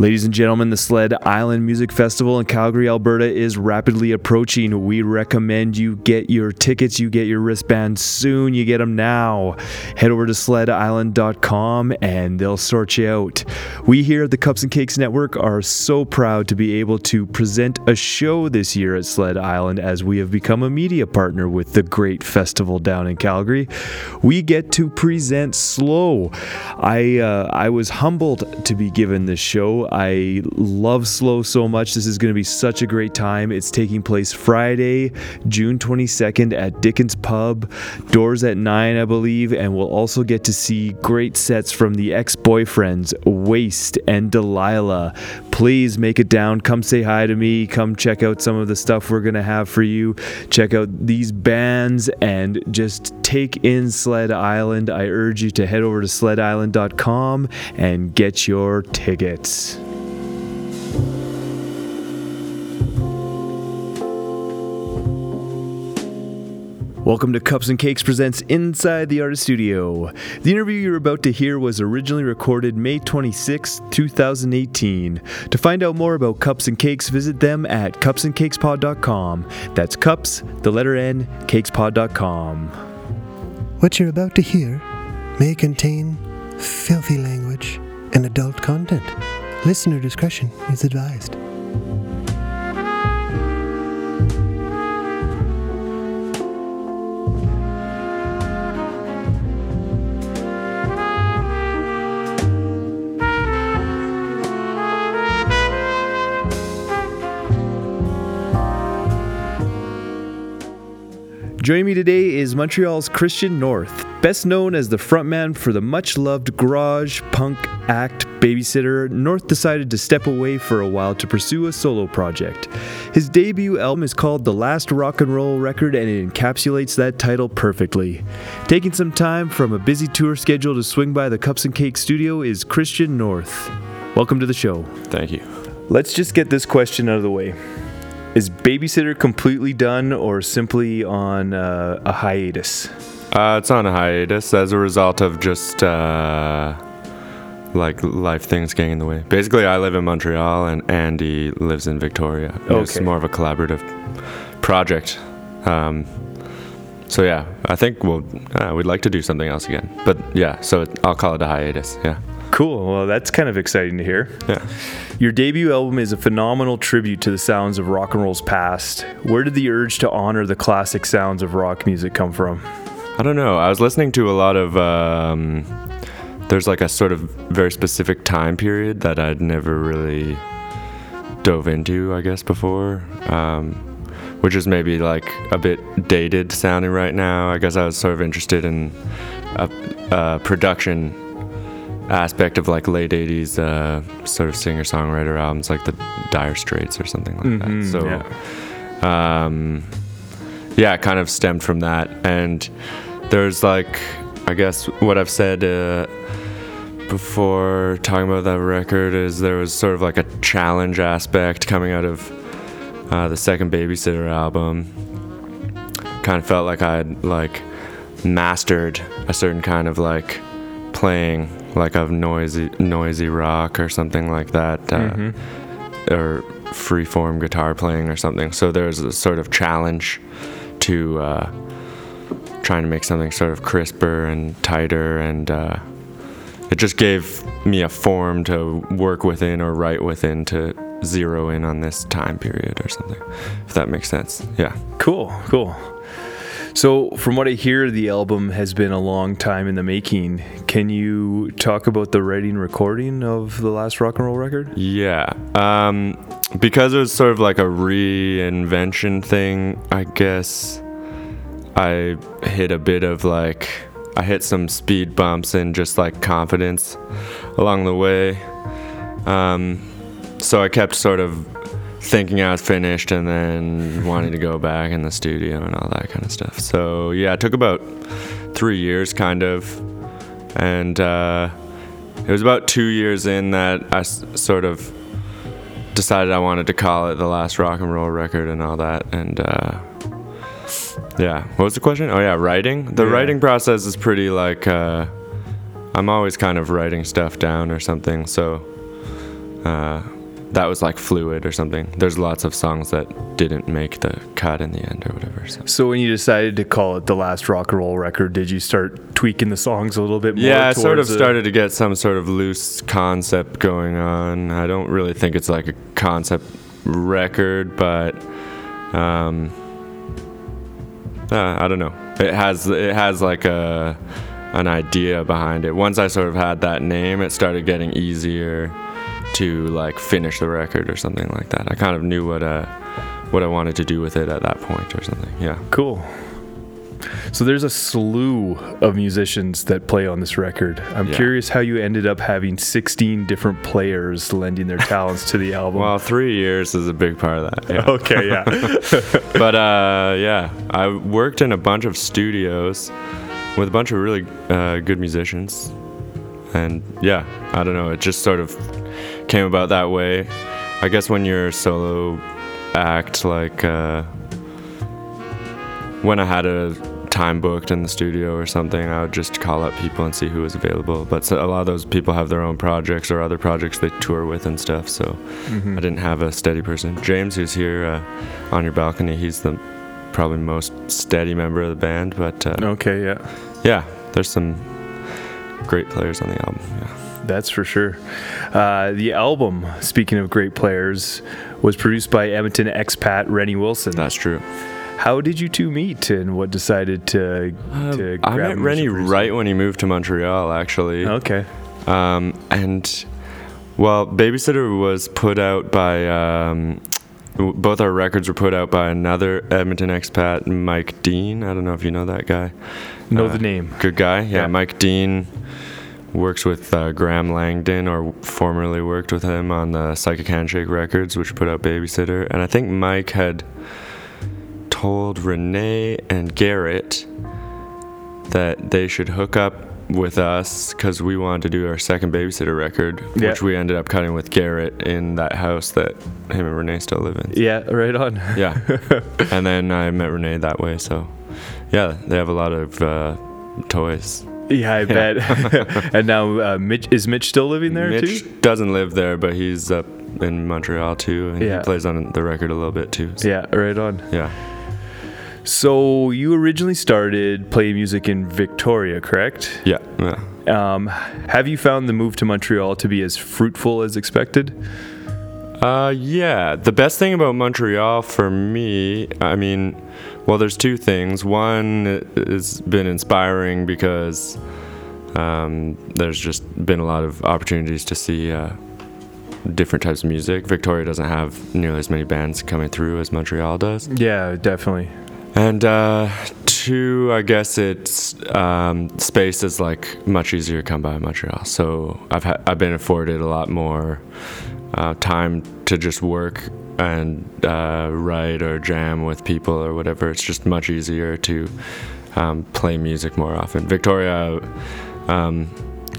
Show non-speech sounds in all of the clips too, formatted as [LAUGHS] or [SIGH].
Ladies and gentlemen, the Sled Island Music Festival in Calgary, Alberta is rapidly approaching. We recommend you get your tickets, you get your wristbands soon, you get them now. Head over to sledisland.com and they'll sort you out. We here at the Cups and Cakes Network are so proud to be able to present a show this year at Sled Island as we have become a media partner with the great festival down in Calgary. We get to present Slow. I uh, I was humbled to be given this show. I love Slow so much. This is going to be such a great time. It's taking place Friday, June 22nd at Dickens Pub. Doors at 9, I believe, and we'll also get to see great sets from the ex boyfriends, Waste and Delilah. Please make it down. Come say hi to me. Come check out some of the stuff we're going to have for you. Check out these bands and just take in Sled Island. I urge you to head over to sledisland.com and get your tickets. Welcome to Cups and Cakes Presents Inside the Artist Studio. The interview you're about to hear was originally recorded May 26, 2018. To find out more about Cups and Cakes, visit them at cupsandcakespod.com. That's cups, the letter N, cakespod.com. What you're about to hear may contain filthy language and adult content. Listener discretion is advised. Joining me today is Montreal's Christian North, best known as the frontman for the much loved garage punk act Babysitter. North decided to step away for a while to pursue a solo project. His debut album is called The Last Rock and Roll Record and it encapsulates that title perfectly. Taking some time from a busy tour schedule to swing by the Cups and Cake studio is Christian North. Welcome to the show. Thank you. Let's just get this question out of the way. Is Babysitter completely done or simply on uh, a hiatus? Uh, it's on a hiatus as a result of just uh, like life things getting in the way. Basically, I live in Montreal and Andy lives in Victoria. It's Okay. more of a collaborative project. Um, so yeah, I think we'll uh, we'd like to do something else again. But yeah, so it, I'll call it a hiatus. Yeah, Cool. Well, that's kind of exciting to hear. yeah. Your debut album is a phenomenal tribute to the sounds of rock and roll's past. Where did the urge to honor the classic sounds of rock music come from? I don't know. I was listening to a lot of. Um, there's like a sort of very specific time period that I'd never really dove into, I guess, before. Um, which is maybe like a bit dated sounding right now. I guess I was sort of interested in a, a production aspect of like late 80s uh, sort of singer songwriter albums like the Dire Straits or something like Mhm, that. So um, yeah, it kind of stemmed from that. And there's like, I guess what I've said uh, before talking about that record is there was sort of like a challenge aspect coming out of uh, the second Babysitter album. Kind of felt like I had like mastered a certain kind of like playing like of noisy noisy rock or something like that uh, Mm-hmm. or freeform guitar playing or something. So there's a sort of challenge to uh, trying to make something sort of crisper and tighter, and uh, it just gave me a form to work within or write within to zero in on this time period or something, if that makes sense. Yeah. Cool, cool. So, from what I hear, the album has been a long time in the making. Can you talk about the writing recording of the last rock and roll record? Yeah. Um, because it was sort of like a reinvention thing, I guess I hit a bit of like, I hit some speed bumps and just like confidence along the way. Um, so I kept sort of thinking I was finished and then wanting to go back in the studio and all that kind of stuff. So yeah, it took about three years kind of. And uh, it was about two years in that I s- sort of decided I wanted to call it the last rock and roll record and all that. And uh, yeah, what was the question? Oh yeah, writing. The Yeah. writing process is pretty like uh, I'm always kind of writing stuff down or something. So uh, that was like fluid or something. There's lots of songs that didn't make the cut in the end or whatever. So. So when you decided to call it the last rock and roll record, did you start tweaking the songs a little bit more? Yeah, I sort of started to get some sort of loose concept going on. I don't really think it's like a concept record, but um, uh, I don't know. It has it has like a an idea behind it. Once I sort of had that name, it started getting easier to like finish the record or something like that. I kind of knew what uh what I wanted to do with it at that point or something. Yeah. Cool. So there's a slew of musicians that play on this record. I'm Yeah. curious how you ended up having 16 different players lending their talents to the album. Well, three years is a big part of that. Yeah. okay, yeah. [LAUGHS] but uh, yeah, I worked in a bunch of studios with a bunch of really uh, good musicians, and yeah, I don't know, it just sort of came about that way. I guess when you're a solo act, like uh, when I had a time booked in the studio or something, I would just call up people and see who was available. But so a lot of those people have their own projects or other projects they tour with and stuff, so. Mhm. I didn't have a steady person. James, who's here uh, on your balcony, he's the probably most steady member of the band. But uh, Okay, yeah. yeah, there's some great players on the album. Yeah. That's for sure. Uh, the album, speaking of great players, was produced by Edmonton expat Renny Wilson. That's true. How did you two meet and what decided to, to I met Renny right when he moved to Montreal, actually. Okay. Um, and well, Babysitter was put out by um, both our records were put out by another Edmonton expat, Mike Dean. I don't know if you know that guy. Know Uh, the name. Good guy. Yeah, Yeah. Mike Dean works with uh, Graham Langdon, or formerly worked with him on the Psychic Handshake records, which put out Babysitter. And I think Mike had told Renee and Garrett that they should hook up with us because we wanted to do our second Babysitter record, Yeah. which we ended up cutting with Garrett in that house that him and Renee still live in. Yeah, right on. Yeah. [LAUGHS] and then I met Renee that way. So, yeah, they have a lot of uh, toys. Yeah, I bet. [LAUGHS] and now, uh, Mitch is Mitch still living there too. Mitch too? doesn't live there, but he's up in Montreal too, and Yeah. he plays on the record a little bit too. So, Yeah, right on. yeah. So you originally started playing music in Victoria, correct? Yeah. Yeah. Um, have you found the move to Montreal to be as fruitful as expected? Uh, yeah. The best thing about Montreal for me, I mean, well, there's two things. One it's been inspiring because um, there's just been a lot of opportunities to see uh, different types of music. Victoria doesn't have nearly as many bands coming through as Montreal does. Yeah, definitely. And uh, two, I guess it's um, space is like much easier to come by in Montreal. So I've ha- I've been afforded a lot more uh, time to just work and uh, write or jam with people or whatever. It's just much easier to um, play music more often. Victoria. Um,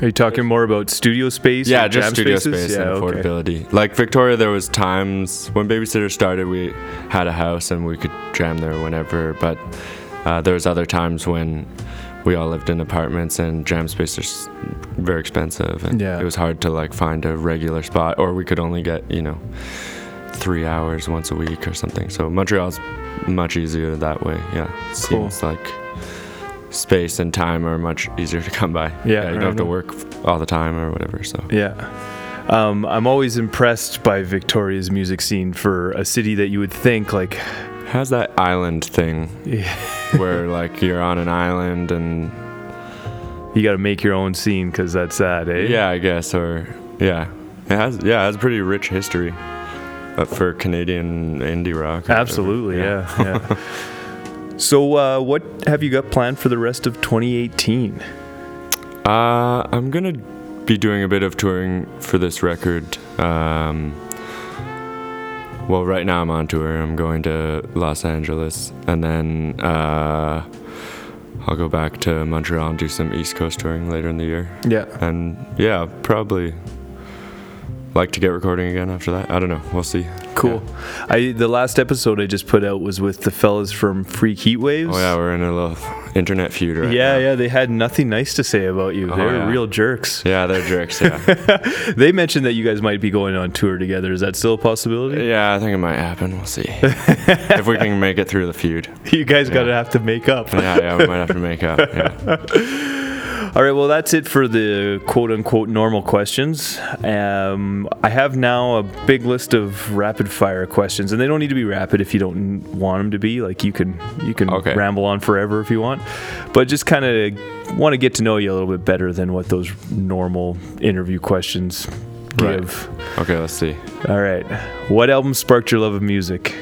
Are you talking more about studio space? yeah, just studio spaces? space yeah, and okay. affordability. Like Victoria, there was times when Babysitter started, we had a house and we could jam there whenever. But uh, there was other times when we all lived in apartments and jam space is very expensive, and Yeah. it was hard to like find a regular spot, or we could only get you know three hours once a week or something. So Montreal's much easier that way. Yeah, Cool. seems like space and time are much easier to come by. Yeah, you don't right have to work all the time or whatever. So. Yeah. Um, I'm always impressed by Victoria's music scene for a city that you would think like, has that island thing yeah, [LAUGHS] where like you're on an island and you got to make your own scene because that's that, eh? yeah, I guess or yeah, it has yeah, it has a pretty rich history uh, for Canadian indie rock. or whatever. Absolutely, yeah, yeah. [LAUGHS] so, uh, what have you got planned for the rest of 2018? Uh, I'm gonna be doing a bit of touring for this record. Um, well, right now I'm on tour. I'm going to Los Angeles, and then uh, I'll go back to Montreal and do some East Coast touring later in the year. Yeah. and yeah, probably like to get recording again after that. I don't know. We'll see. Cool. I the last episode I just put out was with the fellas from Freak Heat Waves. Oh yeah, we're in a little internet feud right yeah, now. yeah, they had nothing nice to say about you. Oh, They're yeah. real jerks. Yeah, they're jerks. Yeah. [LAUGHS] They mentioned that you guys might be going on tour together. Is that still a possibility? yeah, I think it might happen. We'll see [LAUGHS] if we can make it through the feud. You guys got to have to make up. Yeah, yeah, we might have to make up. Yeah. [LAUGHS] All right, well, that's it for the quote unquote normal questions. Um, I have now a big list of rapid fire questions, and they don't need to be rapid if you don't want them to be. Like you can you can Okay. ramble on forever if you want, but just kind of want to get to know you a little bit better than what those normal interview questions Right. give. Okay, let's see. All right, what album sparked your love of music?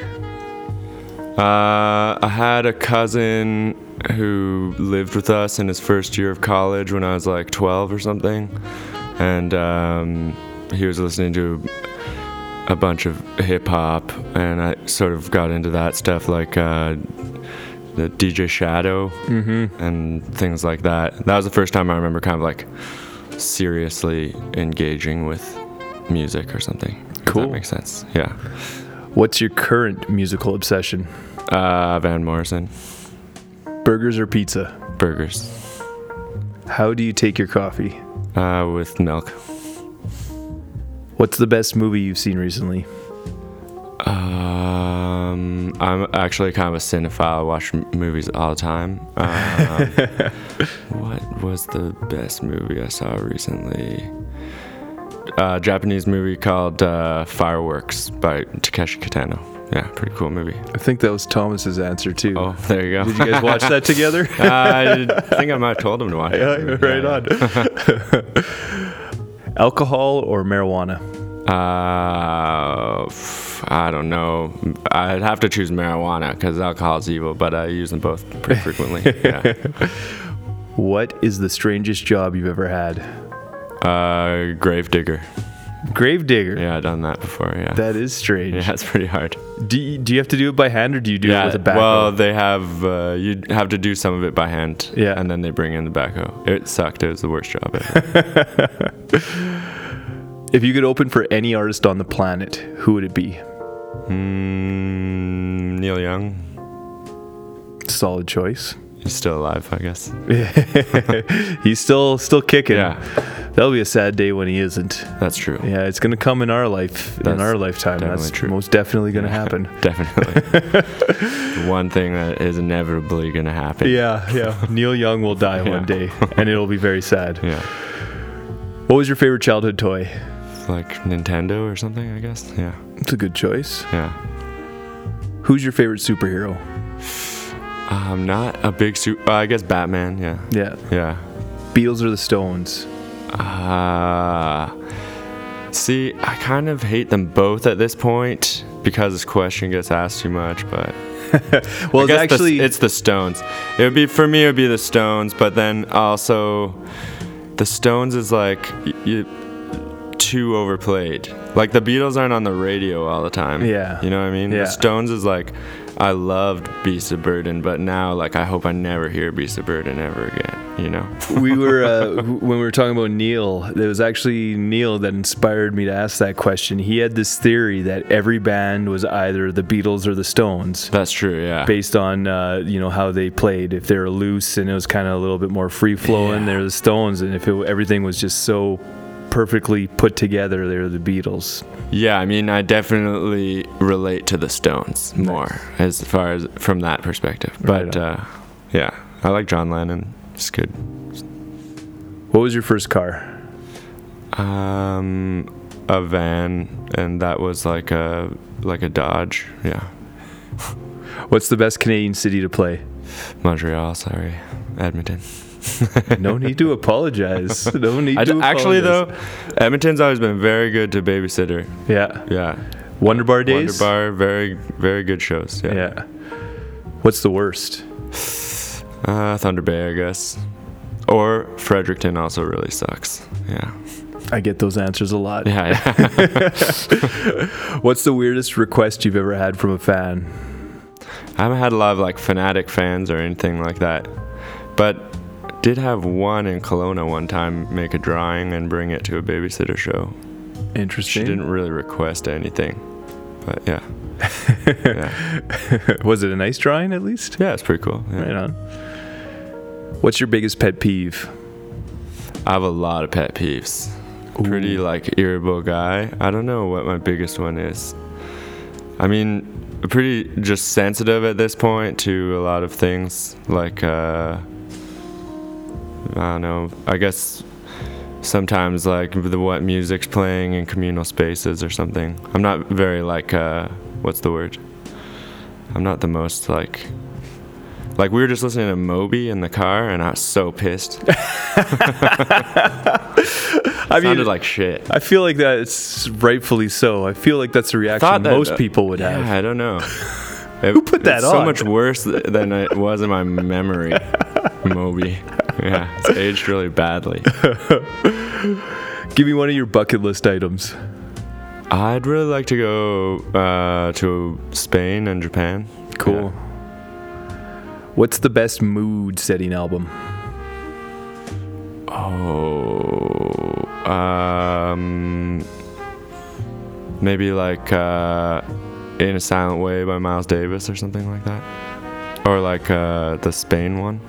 Uh, I had a cousin who lived with us in his first year of college when I was like 12 or something, and um, he was listening to a bunch of hip hop, and I sort of got into that stuff like uh, the DJ Shadow Mm-hmm. and things like that. That was the first time I remember kind of like seriously engaging with music or something. Cool. That makes sense. Yeah. What's your current musical obsession? Uh, Van Morrison, Burgers or pizza? burgers. How do you take your coffee? Uh, with milk. What's the best movie you've seen recently? Um, I'm actually kind of a cinephile. I watch m- movies all the time. Um, [LAUGHS] what was the best movie I saw recently? Uh, Japanese movie called uh, Fireworks by Takeshi Kitano. Yeah, pretty cool movie. I think that was Thomas's answer too. Oh, there you go. Did you guys watch that [LAUGHS] together? uh, I think I might have told him to watch Yeah, it. right Yeah. on. [LAUGHS] Alcohol or marijuana? Uh, I don't know. I'd have to choose marijuana because alcohol is evil, but I use them both pretty [LAUGHS] frequently. yeah. What is the strangest job you've ever had? Uh, gravedigger. Gravedigger. Yeah, I've done that before. Yeah. That is strange. yeah, it's pretty hard. Do, you, do you have to do it by hand or do you do yeah. it with a backhoe? well, they have. Uh, you have to do some of it by hand. Yeah. And then they bring in the backhoe. It sucked. It was the worst job ever. [LAUGHS] if you could open for any artist on the planet, who would it be? mm, Neil Young. Solid choice. He's still alive, I guess. [LAUGHS] He's still still kicking. Yeah. That'll be a sad day when he isn't. That's true. Yeah, it's gonna come in our life, in our lifetime. That's true. most definitely gonna happen. [LAUGHS] Definitely. One thing that is inevitably to happen. Yeah, yeah. [LAUGHS] Neil Young will die Yeah. one day, and it'll be very sad. Yeah. What was your favorite childhood toy? Like Nintendo or something, I guess. Yeah. It's a good choice. Yeah. Who's your favorite superhero? I'm not a big suit. Uh, I guess Batman. Yeah. Yeah, Yeah. Beatles or the Stones? Uh, see, I kind of hate them both at this point because this question gets asked too much. But [LAUGHS] Well, it's guess the- actually it's the Stones. It would be for me. It would be the Stones, but then also the Stones is like you too overplayed. Like the Beatles aren't on the radio all the time. Yeah. you know what I mean. Yeah. The Stones is like I loved Beast of Burden, but now like I hope I never hear Beast of Burden ever again. You know. [LAUGHS] we were uh, [LAUGHS] when we were talking about Neil. It was actually Neil that inspired me to ask that question. He had this theory that every band was either the Beatles or the Stones. That's true. Yeah. based on uh, you know how they played. If they were loose and it was kind of a little bit more free flowing, Yeah. they're the Stones, and if it, everything was just so perfectly put together, they're the Beatles. Yeah, I mean, I definitely relate to the Stones more as far as from that perspective. But on. uh, yeah, I like John Lennon. It's good. What was your first car? Um, a van, and that was like a like a Dodge. Yeah, What's the best Canadian city to play? Montreal. Sorry, Edmonton. [LAUGHS] No need to apologize. No need I to actually apologize. though, Edmonton's always been very good to babysitter. Yeah. Yeah, Wunderbar days. Wunderbar, very very good shows. Yeah. Yeah. What's the worst? Uh, Thunder Bay, I guess. Or Fredericton also really sucks. Yeah. I get those answers a lot. Yeah, yeah. [LAUGHS] What's the weirdest request you've ever had from a fan? I haven't had a lot of like fanatic fans or anything like that, but did have one in Kelowna one time make a drawing and bring it to a babysitter show. Interesting. She didn't really request anything, but yeah, [LAUGHS] yeah, Was it a nice drawing at least? yeah, it's pretty cool. yeah. Right on. What's your biggest pet peeve? I have a lot of pet peeves. Pretty like irritable guy. I don't know what my biggest one is. I mean, pretty just sensitive at this point to a lot of things. Like, uh, I don't know. I guess sometimes like the what music's playing in communal spaces or something. I'm not very like uh, what's the word? I'm not the most like. Like we were just listening to Moby in the car, and I was so pissed. [LAUGHS] [LAUGHS] I sounded like shit. I feel like that's rightfully so. I feel like that's a reaction that- most people would Yeah, have. I don't know. It- [LAUGHS] Who put that it's So much worse th- than it was in my memory. Moby. [LAUGHS] Yeah, it's aged really badly. [LAUGHS] Give me one of your bucket list items. I'd really like to go uh, to Spain and Japan. Cool. What's the best mood setting album? Oh, um, maybe like uh, "In a Silent Way" by Miles Davis or something like that, or like uh, the Spain one.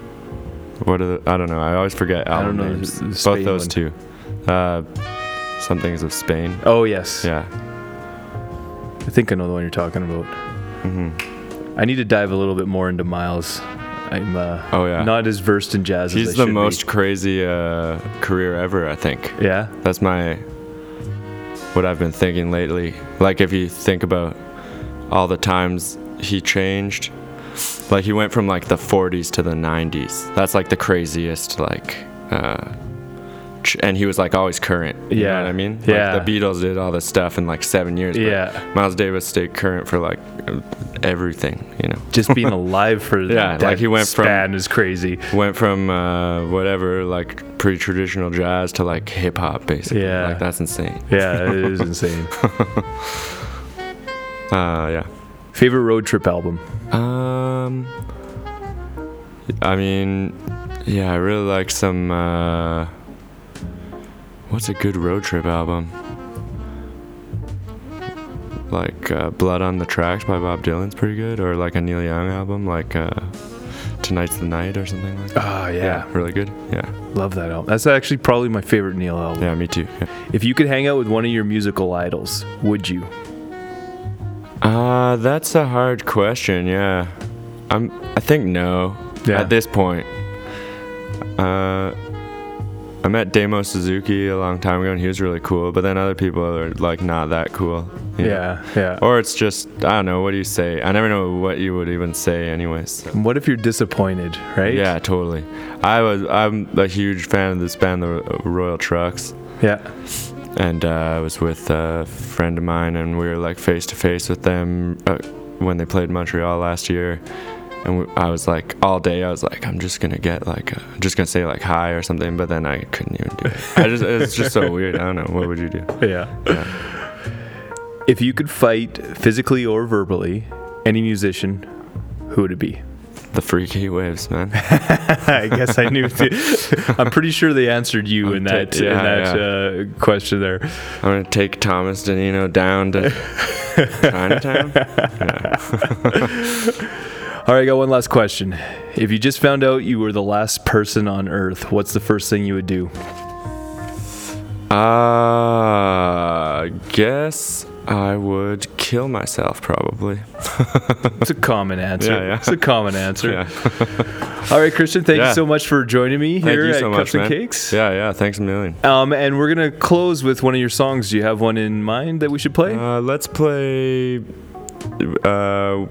What are the, I don't know. I always forget I album don't know names. the Both those one. two. Uh, something's of Spain. Oh yes. Yeah. I think I know the one you're talking about. hmm I need to dive a little bit more into Miles. I'm uh, Oh yeah. not as versed in jazz as He's the most crazy uh, career ever. I think. Yeah. That's my what I've been thinking lately. Like if you think about all the times he changed, like he went from like the 40s to the 90s. That's like the craziest like uh ch- and he was like always current. You Yeah. know what I mean? Yeah. The Beatles did all this stuff in like 7 years. but Yeah. Miles Davis stayed current for like everything, you know. Just being [LAUGHS] alive for Yeah, that like he went from- is crazy. Went from uh, whatever like pre-traditional jazz to like hip hop basically. Yeah. Like that's insane. Yeah, it is [LAUGHS] insane. Uh yeah. Favorite road trip album? Um, I mean, yeah, I really like some. Uh, what's a good road trip album? Like uh, "Blood on the Tracks" by Bob Dylan's pretty good, or like a Neil Young album, like uh, "Tonight's the Night" or something like that. Oh yeah, really good. Yeah, love that album. That's actually probably my favorite Neil album. yeah, me too. Yeah. If you could hang out with one of your musical idols, would you? Uh, that's a hard question. Yeah, I'm. I think no. Yeah. At this point, uh, I met Damo Suzuki a long time ago, and he was really cool. But then other people are like not that cool. know? Yeah, yeah. Or it's just I don't know. What do you say? I never know what you would even say, anyways. what if you're disappointed, right? Yeah, totally. I was. I'm a huge fan of this band, the Royal Trux. Yeah. And uh, I was with a friend of mine, and we were like face to face with them uh, when they played Montreal last year. And we, I was like, all day, I was like, I'm just gonna get like, I'm just gonna say like hi or something, but then I couldn't even do it. I just, it's just so [LAUGHS] weird. I don't know. What would you do? Yeah. Yeah. If you could fight physically or verbally any musician, who would it be? The freaky waves, man. [LAUGHS] I guess I knew. I'm pretty sure they answered you in I'm that t- in yeah, that uh, question there. I'm gonna take Thomas Di Ninno down to Chinatown. [LAUGHS] All right, I got one last question. If you just found out you were the last person on Earth, what's the first thing you would do? Uh, guess I would kill myself probably. It's a common [LAUGHS] answer. Yeah, yeah. It's a common answer. Yeah. [LAUGHS] All right, Christian, thank you so much for joining me Thank here you at so Cups much, and man. Cakes. Yeah, yeah. Thanks a million. Um, and we're gonna close with one of your songs. Do you have one in mind that we should play? Uh, let's play uh,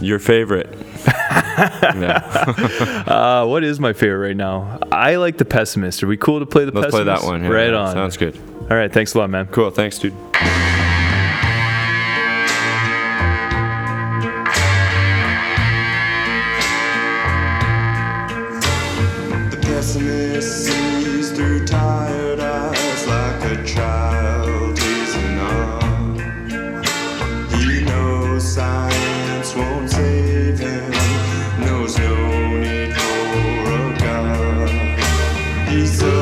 your favorite. [LAUGHS] yeah. Uh, what is my favorite right now? I like the Pessimist. Are we cool to play the pessimist? Let's play that one. Yeah, right yeah, on. Sounds good. All right, thanks a lot, man. Cool. Thanks, dude. God.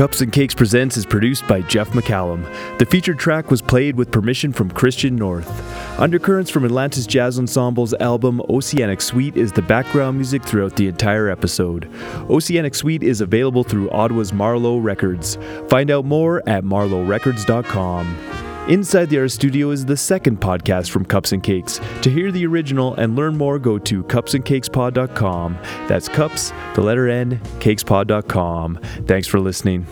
Cups and Cakes Presents is produced by Jeff McCallum. The featured track was played with permission from Christian North. Undercurrents from Atlantis Jazz Ensemble's album Oceanic Suite is the background music throughout the entire episode. Oceanic Suite is available through Ottawa's Marlowe Records. Find out more at marlowerecords.com. Inside the Art Studio is the second podcast from Cups and Cakes. To hear the original and learn more, go to cupsandcakespod.com. That's cups, the letter N, cakespod.com. Thanks for listening.